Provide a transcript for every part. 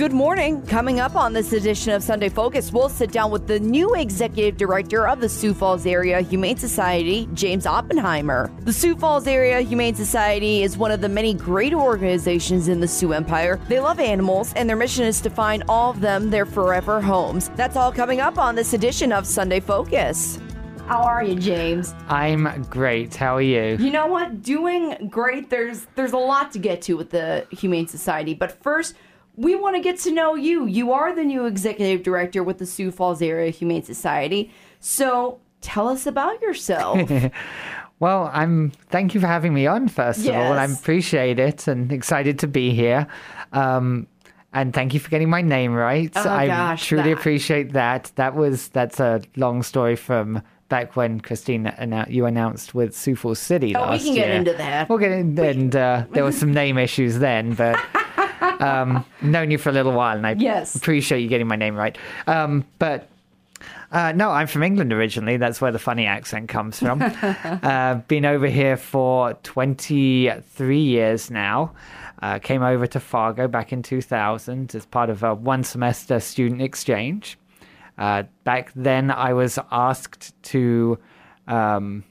Good morning. Coming up on this edition of Sunday Focus, we'll sit down with the new executive director of the Sioux Falls Area Humane Society, James Oppenheimer. The Sioux Falls Area Humane Society is one of the many great organizations in the Sioux Empire. They love animals, and their mission is to find all of them their forever homes. That's all coming up on this edition of Sunday Focus. How are you, James? I'm great. How are you? You know what? Doing great. There's there's a lot to get to with the Humane Society, but first we want to get to know you. You are the new executive director with the Sioux Falls Area Humane Society. So tell us about yourself. well, I'm. Thank you for having me on. First yes. of all, I appreciate it and excited to be here. Um, and thank you for getting my name right. Oh, I gosh, truly that. appreciate that. That was that's a long story from back when Christine annou- you announced with Sioux Falls City oh, last we can get year. into that. We'll get in, and uh, there were some name issues then, but um, known you for a little while, and I Yes. appreciate you getting my name right. Um, but uh, no, I'm from England originally. That's where the funny accent comes from. uh, been over here for 23 years now. Uh, came over to Fargo back in 2000 as part of a one semester student exchange. Uh, back then, I was asked to um,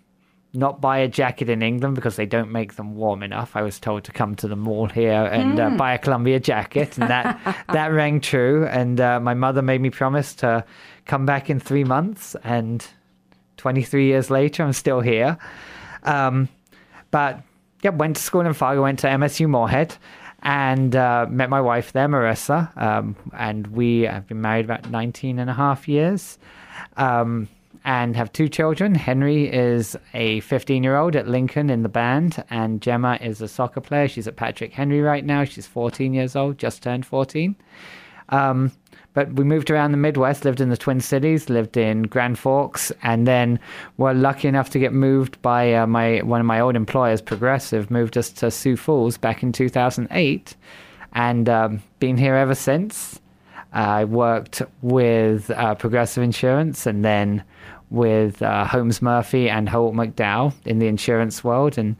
not buy a jacket in England because they don't make them warm enough. I was told to come to the mall here and uh, buy a Columbia jacket, and that that rang true. And uh, my mother made me promise to come back in three months, and 23 years later, I'm still here. Um, but yeah, went to school in Fargo, went to MSU Moorhead, and uh, met my wife there, Marissa. Um, and we have been married about 19 and a half years. Um, and have two children. Henry is a 15 year old at Lincoln in the band, and Gemma is a soccer player. She's at Patrick Henry right now. She's 14 years old, just turned 14. Um, but we moved around the Midwest, lived in the Twin Cities, lived in Grand Forks, and then were lucky enough to get moved by uh, my one of my old employers, Progressive, moved us to Sioux Falls back in 2008, and um, been here ever since. I worked with uh, Progressive Insurance and then with uh, Holmes Murphy and Holt McDowell in the insurance world, and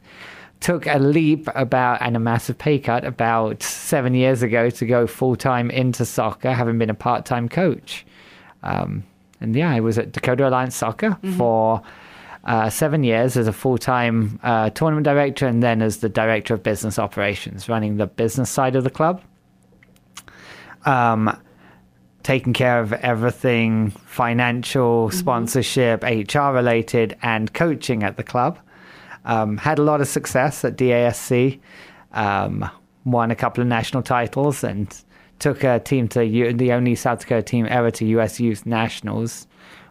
took a leap about and a massive pay cut about seven years ago to go full time into soccer, having been a part time coach. Um, and yeah, I was at Dakota Alliance Soccer for uh, seven years as a full time uh, tournament director and then as the director of business operations, running the business side of the club. Um, taking care of everything financial, sponsorship, HR related, and coaching at the club. Um, had a lot of success at DASC, um, won a couple of national titles, and took a team to U- the only South Dakota team ever to U.S. Youth Nationals,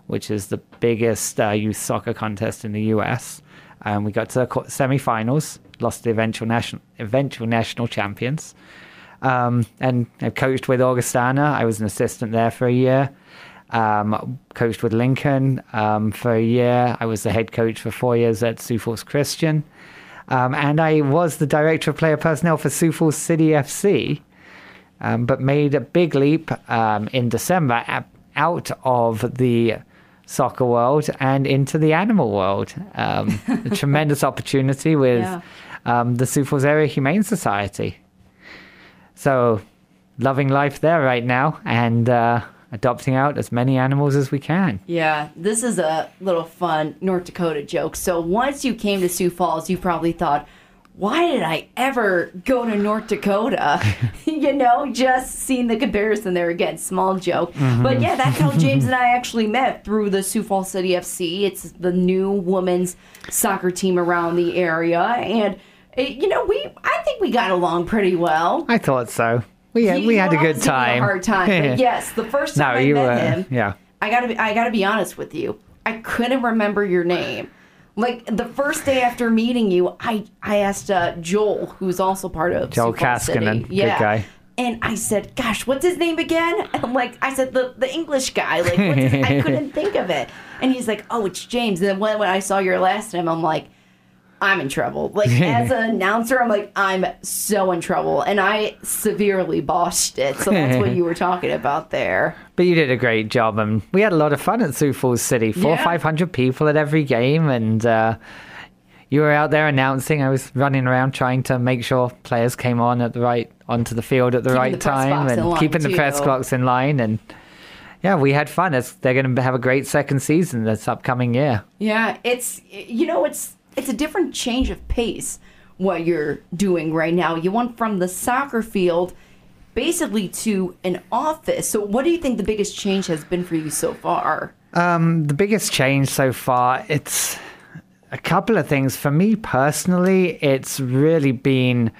which is the biggest uh, youth soccer contest in the U.S. Um, we got to the semi-finals, lost the eventual national eventual national champions. Um, and I coached with Augustana. I was an assistant there for a year. Um, coached with Lincoln um, for a year. I was the head coach for four years at Sioux Falls Christian. Um, and I was the director of player personnel for Sioux Falls City FC, um, but made a big leap um, in December out of the soccer world and into the animal world. Um, a tremendous opportunity with Yeah. um, the Sioux Falls Area Humane Society. So, loving life there right now and uh, adopting out as many animals as we can. Yeah, this is a little fun North Dakota joke. So once you came to Sioux Falls, you probably thought, why did I ever go to North Dakota? you know, just seeing the comparison there again, small joke. But yeah, that's how James and I actually met through the Sioux Falls City FC. It's the new women's soccer team around the area. And, you know, we, I think we got along pretty well. I thought so. We had, we had a good time. A hard time. But yes, the first time no, I you met were. him, Yeah. I gotta be, I gotta be honest with you. I couldn't remember your name. Like the first day after meeting you, I I asked uh, Joel, who's also part of Joel City. Kaskanen, good yeah. guy. And I said, "Gosh, what's his name again?" And I'm like, I said the the English guy. Like, I couldn't think of it. And he's like, "Oh, it's James." And then when, when I saw your last name, I'm like, "I'm in trouble." Like as an announcer, I'm like, "I'm so in trouble," and I severely botched it. So that's what you were talking about there. But you did a great job, and we had a lot of fun at Sioux Falls City. Four, Yeah. five hundred people at every game, and uh, you were out there announcing. I was running around trying to make sure players came on at the right onto the field at the Keeping right the time, and keeping the press too. box in line. And yeah, we had fun. It's, they're going to have a great second season this upcoming year. Yeah, it's you know it's it's a different change of pace what you're doing right now. You went from the soccer field basically to an office. So what do you think the biggest change has been for you so far? Um, the biggest change so far, it's a couple of things. For me personally, it's really been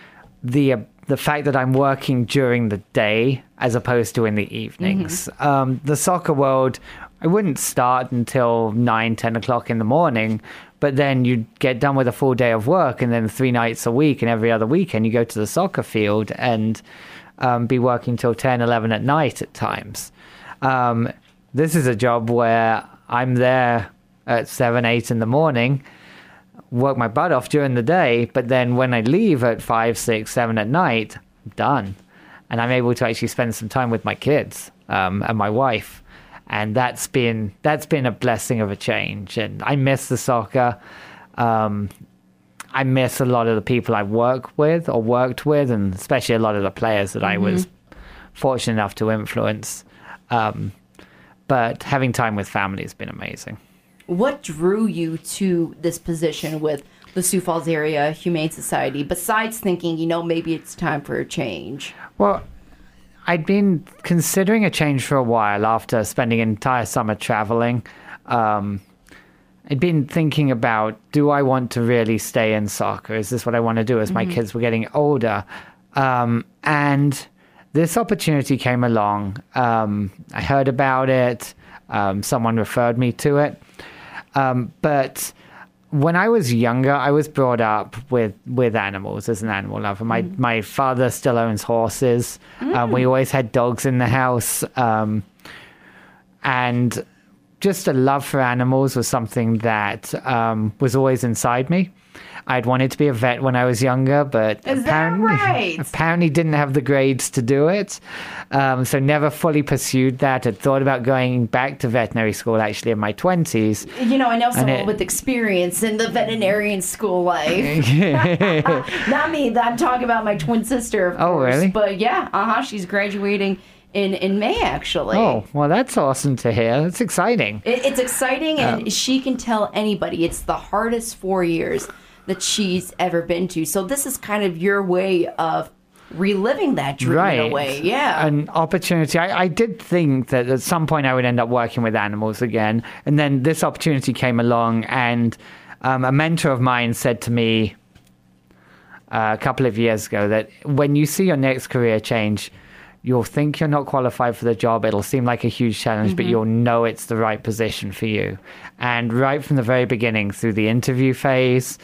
the the fact that I'm working during the day as opposed to in the evenings. Um, the soccer world, I wouldn't start until nine, ten o'clock in the morning. But then you'd get done with a full day of work, and then three nights a week, and every other weekend you go to the soccer field and um, be working till 10, 11 at night at times. Um, this is a job where I'm there at 7, 8 in the morning, work my butt off during the day, but then when I leave at 5, 6, 7 at night, I'm done. And I'm able to actually spend some time with my kids um, and my wife. And that's been that's been a blessing of a change. And I miss the soccer. Um, I miss a lot of the people I work with or worked with, and especially a lot of the players that I was fortunate enough to influence. Um, but having time with family has been amazing. What drew you to this position with the Sioux Falls Area Humane Society besides thinking, you know, maybe it's time for a change? Well, I'd been considering a change for a while after spending an entire summer traveling. Um, I'd been thinking about do I want to really stay in soccer? Is this what I want to do as my kids were getting older? Um, and this opportunity came along. Um, I heard about it, um, someone referred me to it. Um, but when I was younger, I was brought up with, with animals as an animal lover. My my father still owns horses. Um, we always had dogs in the house, um, and just a love for animals was something that um, was always inside me. I'd wanted to be a vet when I was younger, but Is apparently, right? apparently didn't have the grades to do it. Um, so never fully pursued that. Had thought about going back to veterinary school actually in my twenties. You know, I know someone it- with experience in the veterinarian school life. Not me. I'm talking about my twin sister, of Oh, course. really? But yeah, uh huh. She's graduating in in May, actually. Oh, well, that's awesome to hear. That's exciting. It, it's exciting, and Oh. she can tell anybody it's the hardest four years that she's ever been to. So this is kind of your way of reliving that dream in a way. Yeah. An opportunity. I, I did think that at some point I would end up working with animals again. And then this opportunity came along, and um, a mentor of mine said to me uh, a couple of years ago that when you see your next career change, you'll think you're not qualified for the job. It'll seem like a huge challenge, but you'll know it's the right position for you. And right from the very beginning, through the interview phase,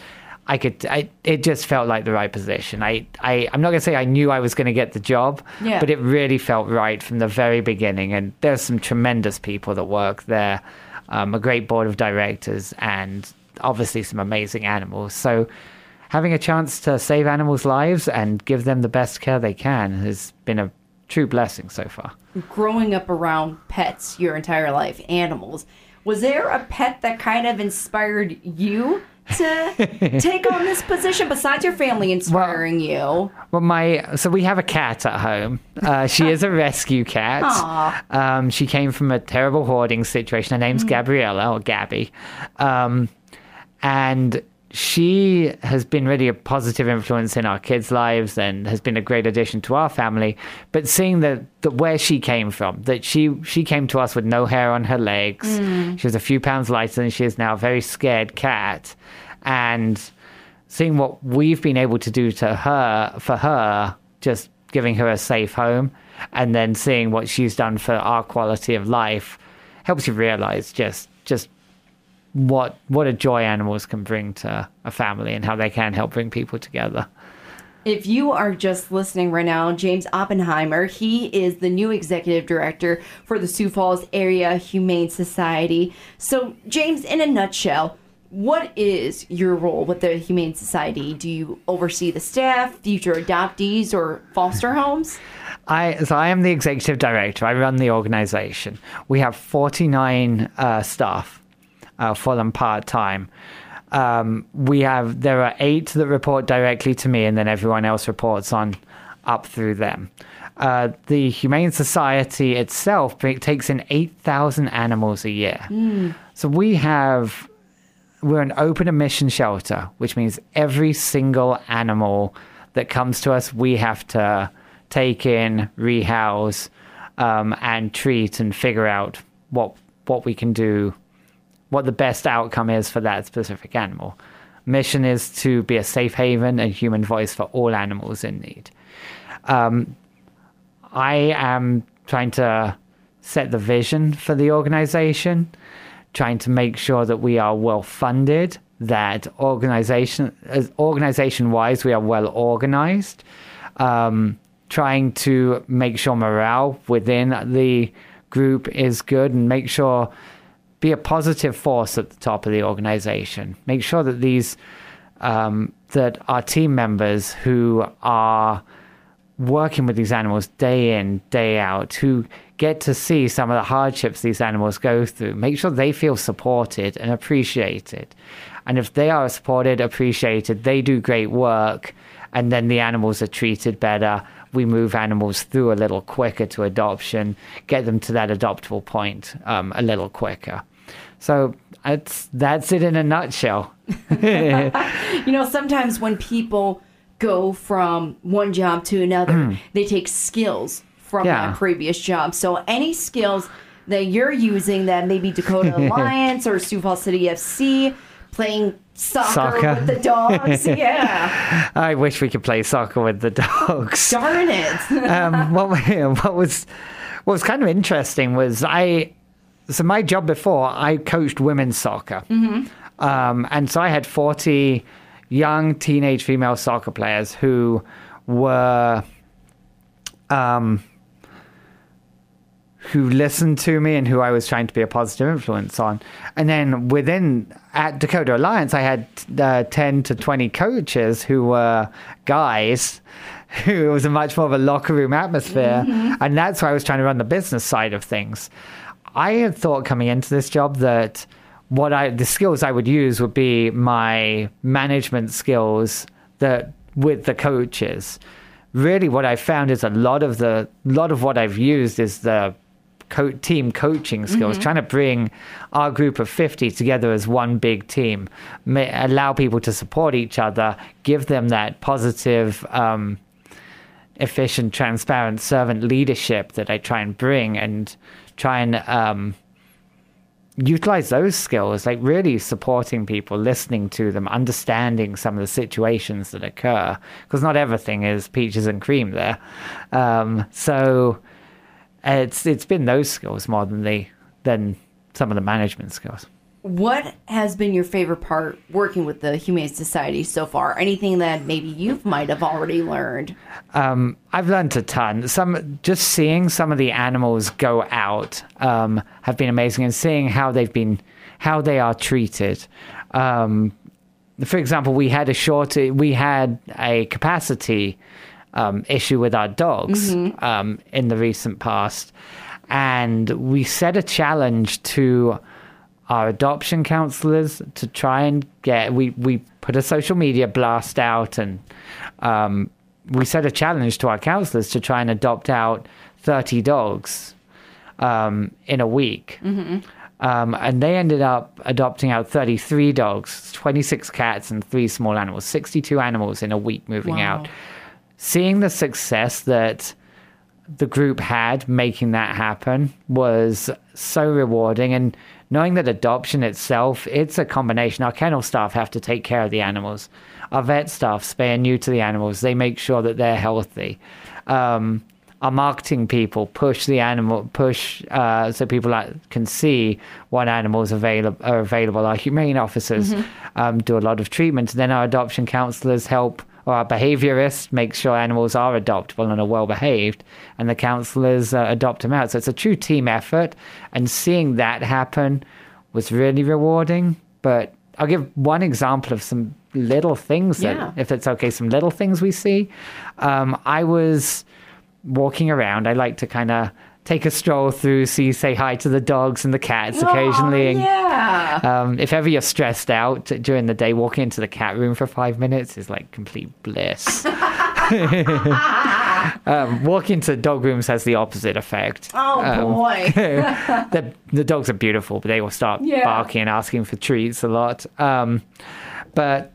I could. I, it just felt like the right position. I. I. I'm not gonna say I knew I was gonna get the job, Yeah. but it really felt right from the very beginning. And there's some tremendous people that work there, um, a great board of directors, and obviously some amazing animals. So having a chance to save animals' lives and give them the best care they can has been a true blessing so far. Growing up around pets your entire life, animals, was there a pet that kind of inspired you to take on this position besides your family inspiring you? Well, my so we have a cat at home. Uh, she is a rescue cat. Um, she came from a terrible hoarding situation. Her name's Gabriella or Gabby, um, and she has been really a positive influence in our kids' lives and has been a great addition to our family. But seeing that that where she came from, that she she came to us with no hair on her legs. Mm. She was a few pounds lighter than she is now. A very scared cat, and seeing what we've been able to do to her for her, just giving her a safe home, and then seeing what she's done for our quality of life, helps you realize just just what what a joy animals can bring to a family and how they can help bring people together. If you are just listening right now, James Oppenheimer, he is the new executive director for the Sioux Falls Area Humane Society. So, James, in a nutshell, what is your role with the Humane Society? Do you oversee the staff, future adoptees, or foster homes? I so I am the executive director. I run the organization. We have 49 uh, staff, uh, full and part time. Um, we have there are eight that report directly to me, and then everyone else reports on up through them. Uh, the Humane Society itself takes in 8,000 animals a year. So we have we're an open admission shelter, which means every single animal that comes to us, we have to take in, rehouse, um, and treat and figure out what what we can do, what the best outcome is for that specific animal. Mission is to be a safe haven and human voice for all animals in need. Um, I am trying to set the vision for the organization, trying to make sure that we are well funded, that organization organization wise we are well organized, um, trying to make sure morale within the group is good and make sure be a positive force at the top of the organization. Make sure that these um, that our team members who are working with these animals day in, day out, who get to see some of the hardships these animals go through, make sure they feel supported and appreciated. And if they are supported, appreciated, they do great work, and then the animals are treated better. We move animals through a little quicker to adoption, get them to that adoptable point um, a little quicker. So that's that's it in a nutshell. You know, sometimes when people go from one job to another, they take skills from Yeah. that previous job. So any skills that you're using that maybe Dakota Alliance or Sioux Falls City FC playing soccer, Soccer. with the dogs. yeah. I wish we could play soccer with the dogs. Darn it. um, what, what was what was kind of interesting was I so my job before I coached women's soccer, um, and so I had forty young teenage female soccer players who were um, who listened to me and who I was trying to be a positive influence on. And then within at Dakota Alliance, I had uh, 10 to 20 coaches who were guys who it was a much more of a locker room atmosphere. And that's why I was trying to run the business side of things. I had thought coming into this job that what I the skills I would use would be my management skills that with the coaches. Really, what I found is a lot of the lot of what I've used is the co- team coaching skills, trying to bring our group of 50 together as one big team, ma- allow people to support each other, give them that positive, um, efficient, transparent servant leadership that I try and bring and try and um, utilize those skills, like really supporting people, listening to them, understanding some of the situations that occur, because not everything is peaches and cream there. Um, so it's it's been those skills more than the than some of the management skills. What has been your favorite part working with the Humane Society so far? Anything that maybe you might have already learned? Um, I've learned a ton. Some just seeing some of the animals go out um, have been amazing, and seeing how they've been, how they are treated. Um, for example, we had a short, we had a capacity um, issue with our dogs um, in the recent past, and we set a challenge to our adoption counselors to try and get we we put a social media blast out and um, we set a challenge to our counselors to try and adopt out 30 dogs um, in a week. Um, and they ended up adopting out 33 dogs 26 cats and three small animals 62 animals in a week moving Wow. out seeing the success that the group had making that happen was so rewarding and knowing that adoption itself it's a combination. Our kennel staff have to take care of the animals. Our vet staff spay and neuter the animals they make sure that they're healthy. Um, our marketing people push the animal push uh, so people can see what animals available are available. Our humane officers um, do a lot of treatment and then our adoption counselors help or our behaviorists make sure animals are adoptable and are well behaved, and the counselors uh, adopt them out. So it's a true team effort, and seeing that happen was really rewarding. But I'll give one example of some little things that, Yeah. if it's okay, some little things we see. Um, I was walking around. I like to kind of take a stroll through, see, say hi to the dogs and the cats occasionally. Oh, and yeah. um, if ever you're stressed out during the day, walking into the cat room for five minutes is like complete bliss. um, walking to dog rooms has the opposite effect. oh um, boy. the, the dogs are beautiful, but they will start Yeah. barking and asking for treats a lot. Um, but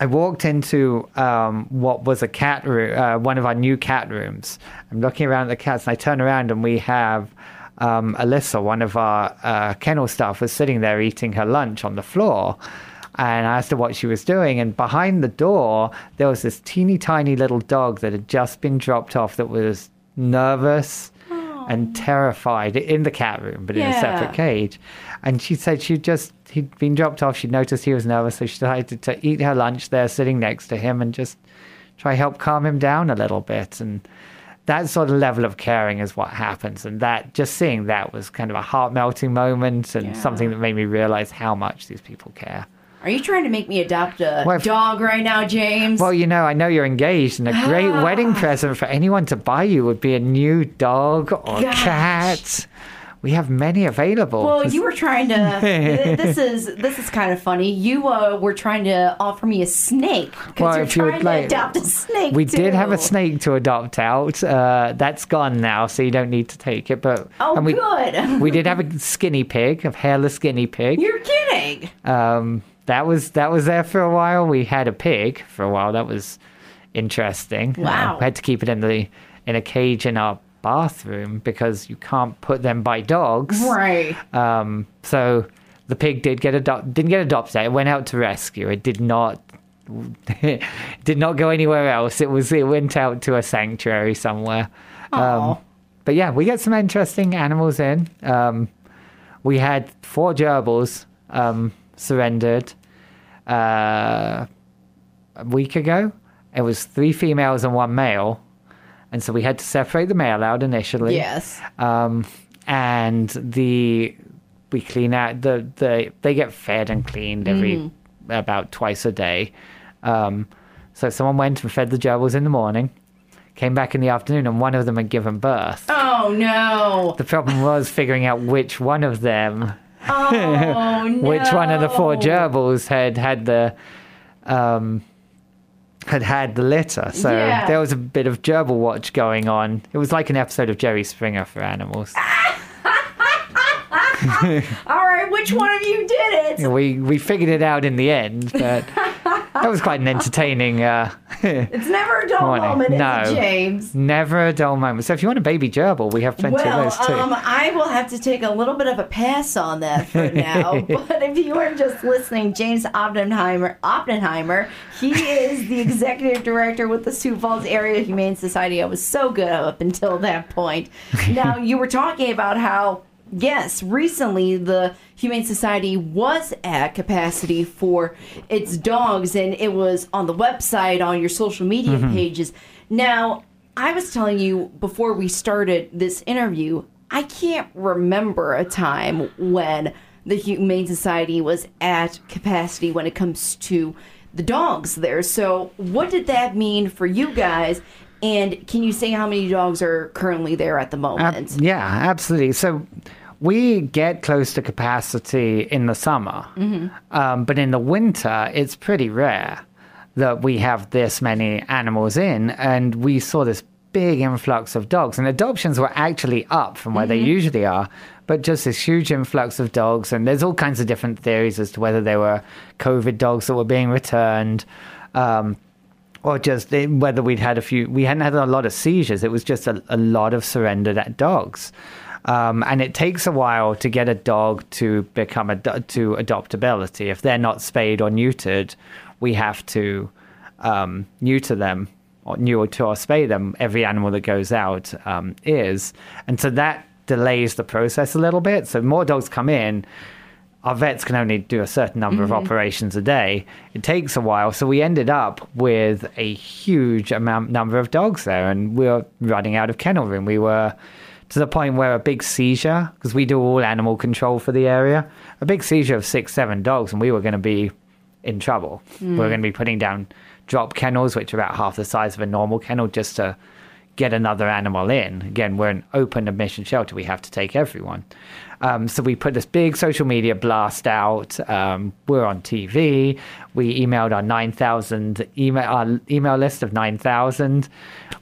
I walked into um, what was a cat room, uh, one of our new cat rooms. I'm looking around at the cats, and I turn around, and we have um, Alyssa, one of our uh, kennel staff, was sitting there eating her lunch on the floor. And I asked her what she was doing, and behind the door there was this teeny tiny little dog that had just been dropped off that was nervous and terrified in the cat room, but in a separate cage. And she said she just he'd been dropped off. She noticed he was nervous, so she decided to eat her lunch there, sitting next to him, and just try help calm him down a little bit. And that sort of level of caring is what happens. And that just seeing that was kind of a heart melting moment and Yeah. something that made me realize how much these people care. Are you trying to make me adopt a Well, if- dog right now, James? Well, you know, I know you're engaged, and a great Ah. wedding present for anyone to buy you would be a new dog or Gosh. cat. We have many available. Well, you were trying to. this is this is kind of funny. You uh, were trying to offer me a snake because Well, you're if you would trying like- to adopt a snake. we did have a snake to adopt out. Uh, that's gone now, so you don't need to take it. But Oh, and we, good. we did have a skinny pig, a hairless guinea pig. You're kidding. Um, that was that was there for a while. We had a pig for a while. That was interesting. Uh, Wow. we had to keep it in the in a cage in our bathroom because you can't put them by dogs. Right. Um, so the pig did get adopted. Didn't get adopted. It went out to rescue. It did not. it did not go anywhere else. It was. It went out to a sanctuary somewhere. Um, but yeah, we get some interesting animals in. Um, we had four gerbils um, surrendered uh, a week ago. It was three females and one male, and so we had to separate the male out initially Yes. um, and the we clean out the the they get fed and cleaned every about twice a day. Um, so someone went and fed the gerbils in the morning, came back in the afternoon, and one of them had given birth. Oh no. The problem was figuring out which one of them, Oh no. which one of the four gerbils had had the. Um, had had the litter, so Yeah. there was a bit of gerbil watch going on. It was like an episode of Jerry Springer for animals. All right, which one of you did it? We we figured it out in the end, but that was quite an entertaining. Uh, It's never a dull Morning. moment, is No. it, James? never a dull moment. So if you want a baby gerbil, we have plenty Well, of those too. um, I will have to take a little bit of a pass on that for now. but if you are just listening, James Oppenheimer, Oppenheimer, he is the executive director with the Sioux Falls Area Humane Society. I was so good up until that point. Now you were talking about how. Yes, recently the Humane Society was at capacity for its dogs, and it was on the website, on your social media mm-hmm. pages. Now, I was telling you before we started this interview, I can't remember a time when the Humane Society was at capacity when it comes to the dogs there. So, what did that mean for you guys? And can you say how many dogs are currently there at the moment? yeah, absolutely. So we get close to capacity in the summer, um, but in the winter, it's pretty rare that we have this many animals in, and we saw this big influx of dogs, and adoptions were actually up from where they usually are. But just this huge influx of dogs, and there's all kinds of different theories as to whether they were COVID dogs that were being returned. Um, or just whether we'd had a few we hadn't had a lot of seizures. It was just a, a lot of surrendered at dogs. Um, and it takes a while to get a dog to become a to adoptability if they're not spayed or neutered we have to um, neuter them or neuter or spay them. Every animal that goes out um, is. And so that delays the process a little bit. So more dogs come in our vets can only do a certain number Mm-hmm. of operations a day. It takes a while, so we ended up with a huge amount number of dogs there, and we were running out of kennel room. We were to the point where a big seizure, because we do all animal control for the area, a big seizure of six, seven dogs, and we were going to be in trouble. We were going to be putting down drop kennels, which are about half the size of a normal kennel, just to get another animal in. Again, we're an open admission shelter. We have to take everyone. Um, so we put this big social media blast out. Um, we're on TV. We emailed our 9,000 email, our email list of 9,000.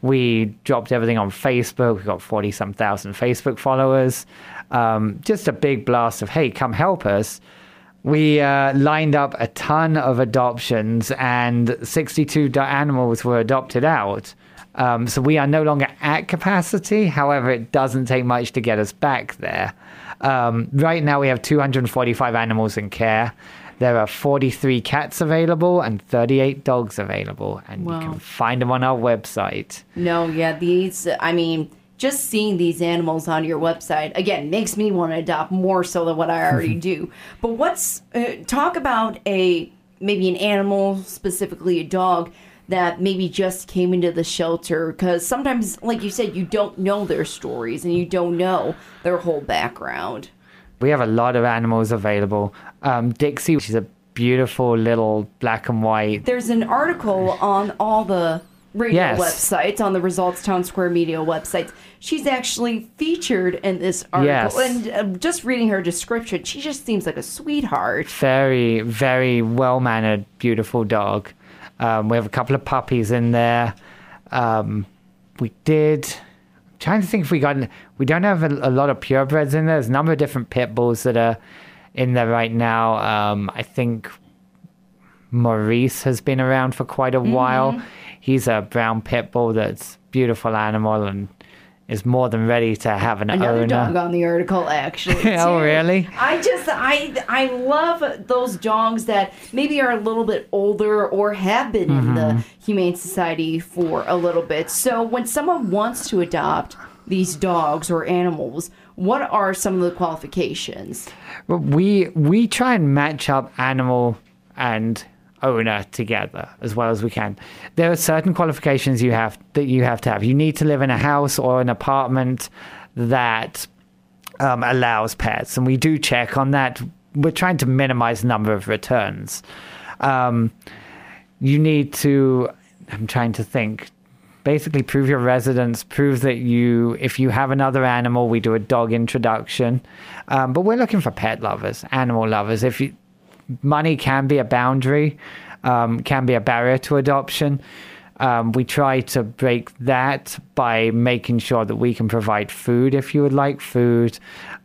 We dropped everything on Facebook. We got 40 some thousand Facebook followers. Um, just a big blast of, hey, come help us. We uh, lined up a ton of adoptions, and 62 animals were adopted out. Um, so we are no longer at capacity. However, it doesn't take much to get us back there. Um, right now, we have 245 animals in care. There are 43 cats available and 38 dogs available, and you can find them on our website. No, yeah, these, I mean, just seeing these animals on your website, again, makes me want to adopt more so than what I already do. But what's, uh, talk about a, maybe an animal, specifically a dog, that maybe just came into the shelter. Because sometimes, like you said, you don't know their stories and you don't know their whole background. We have a lot of animals available. Um, Dixie, which is a beautiful little black and white There's an article on all the radio Yes. websites, on the Results Town Square Media websites. She's actually featured in this article. Yes. And uh, just reading her description, she just seems like a sweetheart. very, very well mannered, beautiful dog. Um, we have a couple of puppies in there. Um, we did. I'm trying to think if we got. We don't have a, a lot of purebreds in there. There's a number of different pit bulls that are in there right now. Um, I think Maurice has been around for quite a while. He's a brown pit bull that's beautiful animal and is more than ready to have an Another owner. dog on the article, actually. Oh, really? I just I I love those dogs that maybe are a little bit older or have been in the Mm-hmm. Humane Society for a little bit. So when someone wants to adopt these dogs or animals, what are some of the qualifications? But we we try and match up animal and owner together as well as we can. There are certain qualifications you have that you have to have. You need to live in a house or an apartment that um, allows pets, and we do check on that. We're trying to minimize the number of returns. Um, you need to. I'm trying to think. Basically, prove your residence. Prove that you, if you have another animal, we do a dog introduction. Um, but we're looking for pet lovers, animal lovers. If you, money can be a boundary, um, can be a barrier to adoption. Um, we try to break that by making sure that we can provide food if you would like food,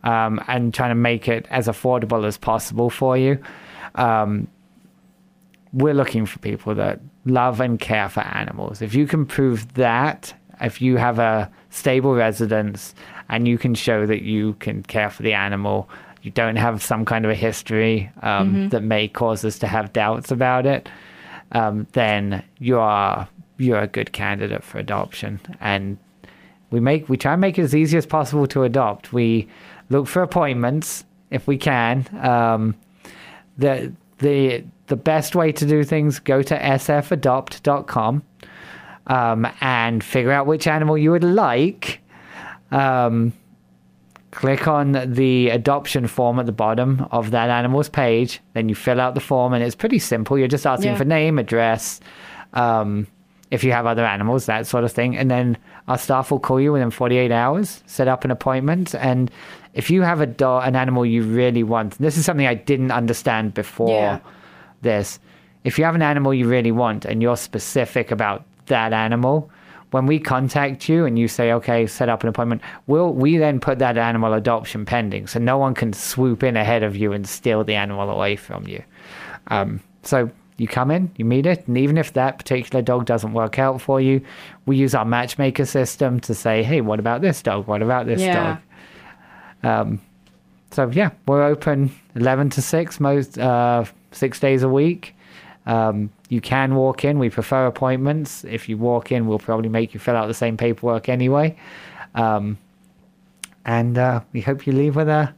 um, and trying to make it as affordable as possible for you. Um, we're looking for people that love and care for animals. If you can prove that, if you have a stable residence and you can show that you can care for the animal, you don't have some kind of a history um, that may cause us to have doubts about it, um, then you are you're a good candidate for adoption. And we make we try and make it as easy as possible to adopt. We look for appointments if we can. Um, the the the best way to do things go to sfadopt.com um, and figure out which animal you would like um, click on the adoption form at the bottom of that animal's page then you fill out the form and it's pretty simple you're just asking Yeah. for name address um, if you have other animals that sort of thing and then our staff will call you within 48 hours set up an appointment and if you have a dog an animal you really want this is something i didn't understand before Yeah. this. If you have an animal you really want and you're specific about that animal, when we contact you and you say, okay, set up an appointment, we'll, we then put that animal adoption pending. So no one can swoop in ahead of you and steal the animal away from you. Um, so you come in, you meet it, and even if that particular dog doesn't work out for you, we use our matchmaker system to say, hey, what about this dog? What about this Yeah. dog? So yeah, we're open eleven to six most uh, six days a week. Um, you can walk in. We prefer appointments. If you walk in, we'll probably make you fill out the same paperwork anyway. Um, and uh, we hope you leave with a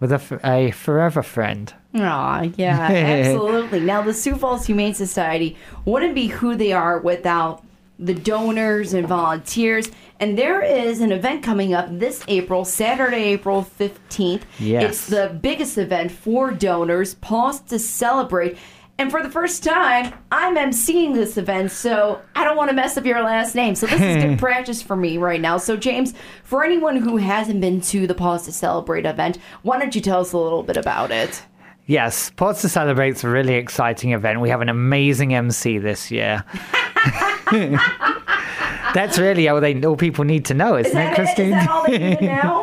with a, a forever friend. Aw, yeah, absolutely. now, the Sioux Falls Humane Society wouldn't be who they are without the donors and volunteers. And there is an event coming up this April, Saturday, April 15th. Yes. It's the biggest event for donors, Paws to Celebrate. And for the first time, I'm emceeing this event, so I don't want to mess up your last name. So this is good practice for me right now. So, James, for anyone who hasn't been to the Paws to Celebrate event, why don't you tell us a little bit about it? Yes, Paws to Celebrate's a really exciting event. We have an amazing MC this year. That's really all they all people need to know, isn't Is that it, it? Is Christine? that all they need to know?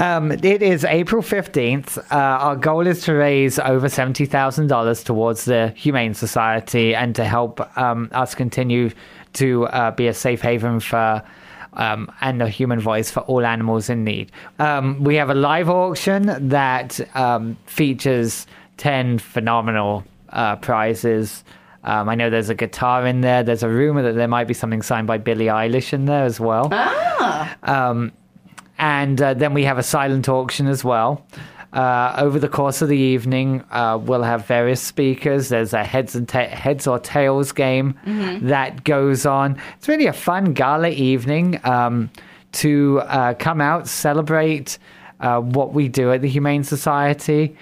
Um, it is April 15th. Uh, our goal is to raise over $70,000 towards the Humane Society and to help um, us continue to uh, be a safe haven for um, and a human voice for all animals in need. Um, we have a live auction that um, features 10 phenomenal uh, prizes. Um, I know there's a guitar in there. There's a rumor that there might be something signed by Billie Eilish in there as well. Um, and uh, then we have a silent auction as well. Uh, over the course of the evening, uh, we'll have various speakers. There's a heads and ta- heads or tails game that goes on. It's really a fun gala evening um, to uh, come out, celebrate uh, what we do at the Humane Society,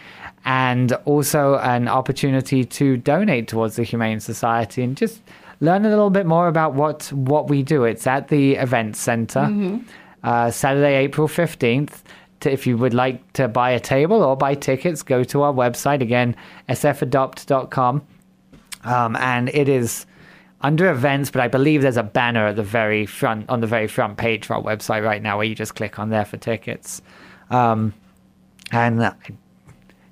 and also an opportunity to donate towards the Humane Society and just learn a little bit more about what what we do. It's at the event center uh, Saturday, April 15th. To, if you would like to buy a table or buy tickets, go to our website again, sfadopt.com. Um, and it is under events, but I believe there's a banner at the very front, on the very front page of our website right now where you just click on there for tickets. Um, and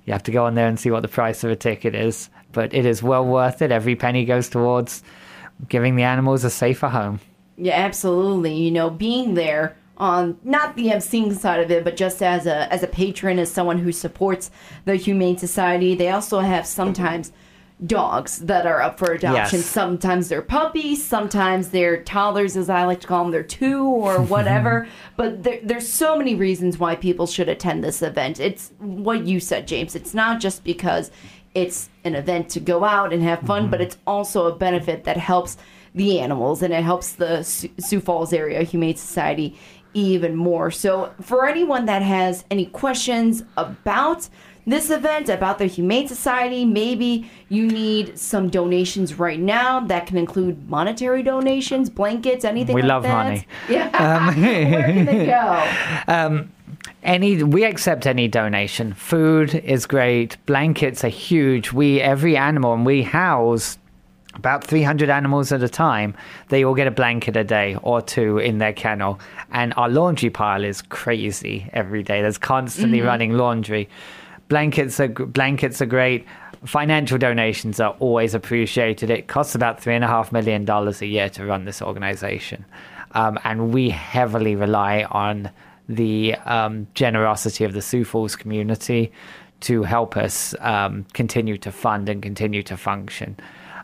you have to go on there and see what the price of a ticket is. But it is well worth it. Every penny goes towards giving the animals a safer home. Yeah, absolutely. You know, being there on not the emceeing side of it, but just as a as a patron, as someone who supports the Humane Society, they also have sometimes dogs that are up for adoption. Yes. Sometimes they're puppies, sometimes they're toddlers, as I like to call them. They're two or whatever. but there, there's so many reasons why people should attend this event. It's what you said, James. It's not just because it's an event to go out and have fun, but mm-hmm. it's also a benefit that helps the animals and it helps the Sioux Falls Area Humane Society even more. So, for anyone that has any questions about this event, about the Humane Society, maybe you need some donations right now that can include monetary donations, blankets, anything We like love that. money. Yeah. Um, Where can they go? Um, any we accept any donation food is great blankets are huge we every animal and we house about 300 animals at a time they all get a blanket a day or two in their kennel. And our laundry pile is crazy every day. There's constantly running laundry. Blankets are blankets are great. Financial donations are always appreciated. It costs about three and a half million dollars a year to run this organization. Um, and we heavily rely on the um, generosity of the Sioux Falls community to help us um, continue to fund and continue to function.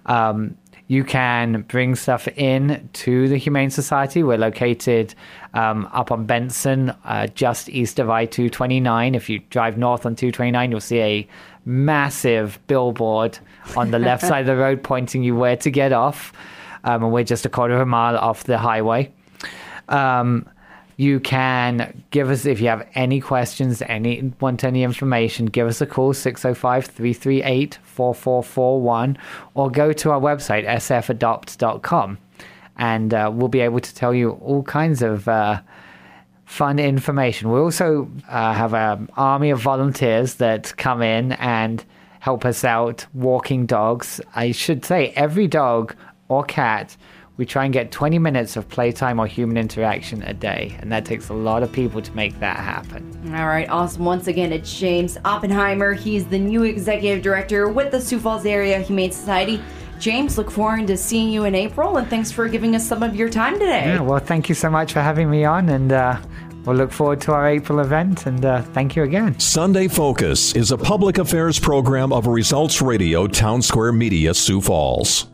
Um, you can bring stuff in to the Humane Society. We're located um, up on Benson, uh, just east of I 229. If you drive north on 229, you'll see a massive billboard on the left side of the road pointing you where to get off. Um, and we're just a quarter of a mile off the highway. Um, you can give us if you have any questions any want any information give us a call 605-338-4441 or go to our website sfadopt.com and uh, we'll be able to tell you all kinds of uh, fun information. We also uh, have an army of volunteers that come in and help us out walking dogs. I should say every dog or cat we try and get 20 minutes of playtime or human interaction a day, and that takes a lot of people to make that happen. All right, awesome. Once again, it's James Oppenheimer. He's the new executive director with the Sioux Falls Area Humane Society. James, look forward to seeing you in April, and thanks for giving us some of your time today. Yeah, well, thank you so much for having me on, and uh, we'll look forward to our April event, and uh, thank you again. Sunday Focus is a public affairs program of Results Radio Town Square Media, Sioux Falls.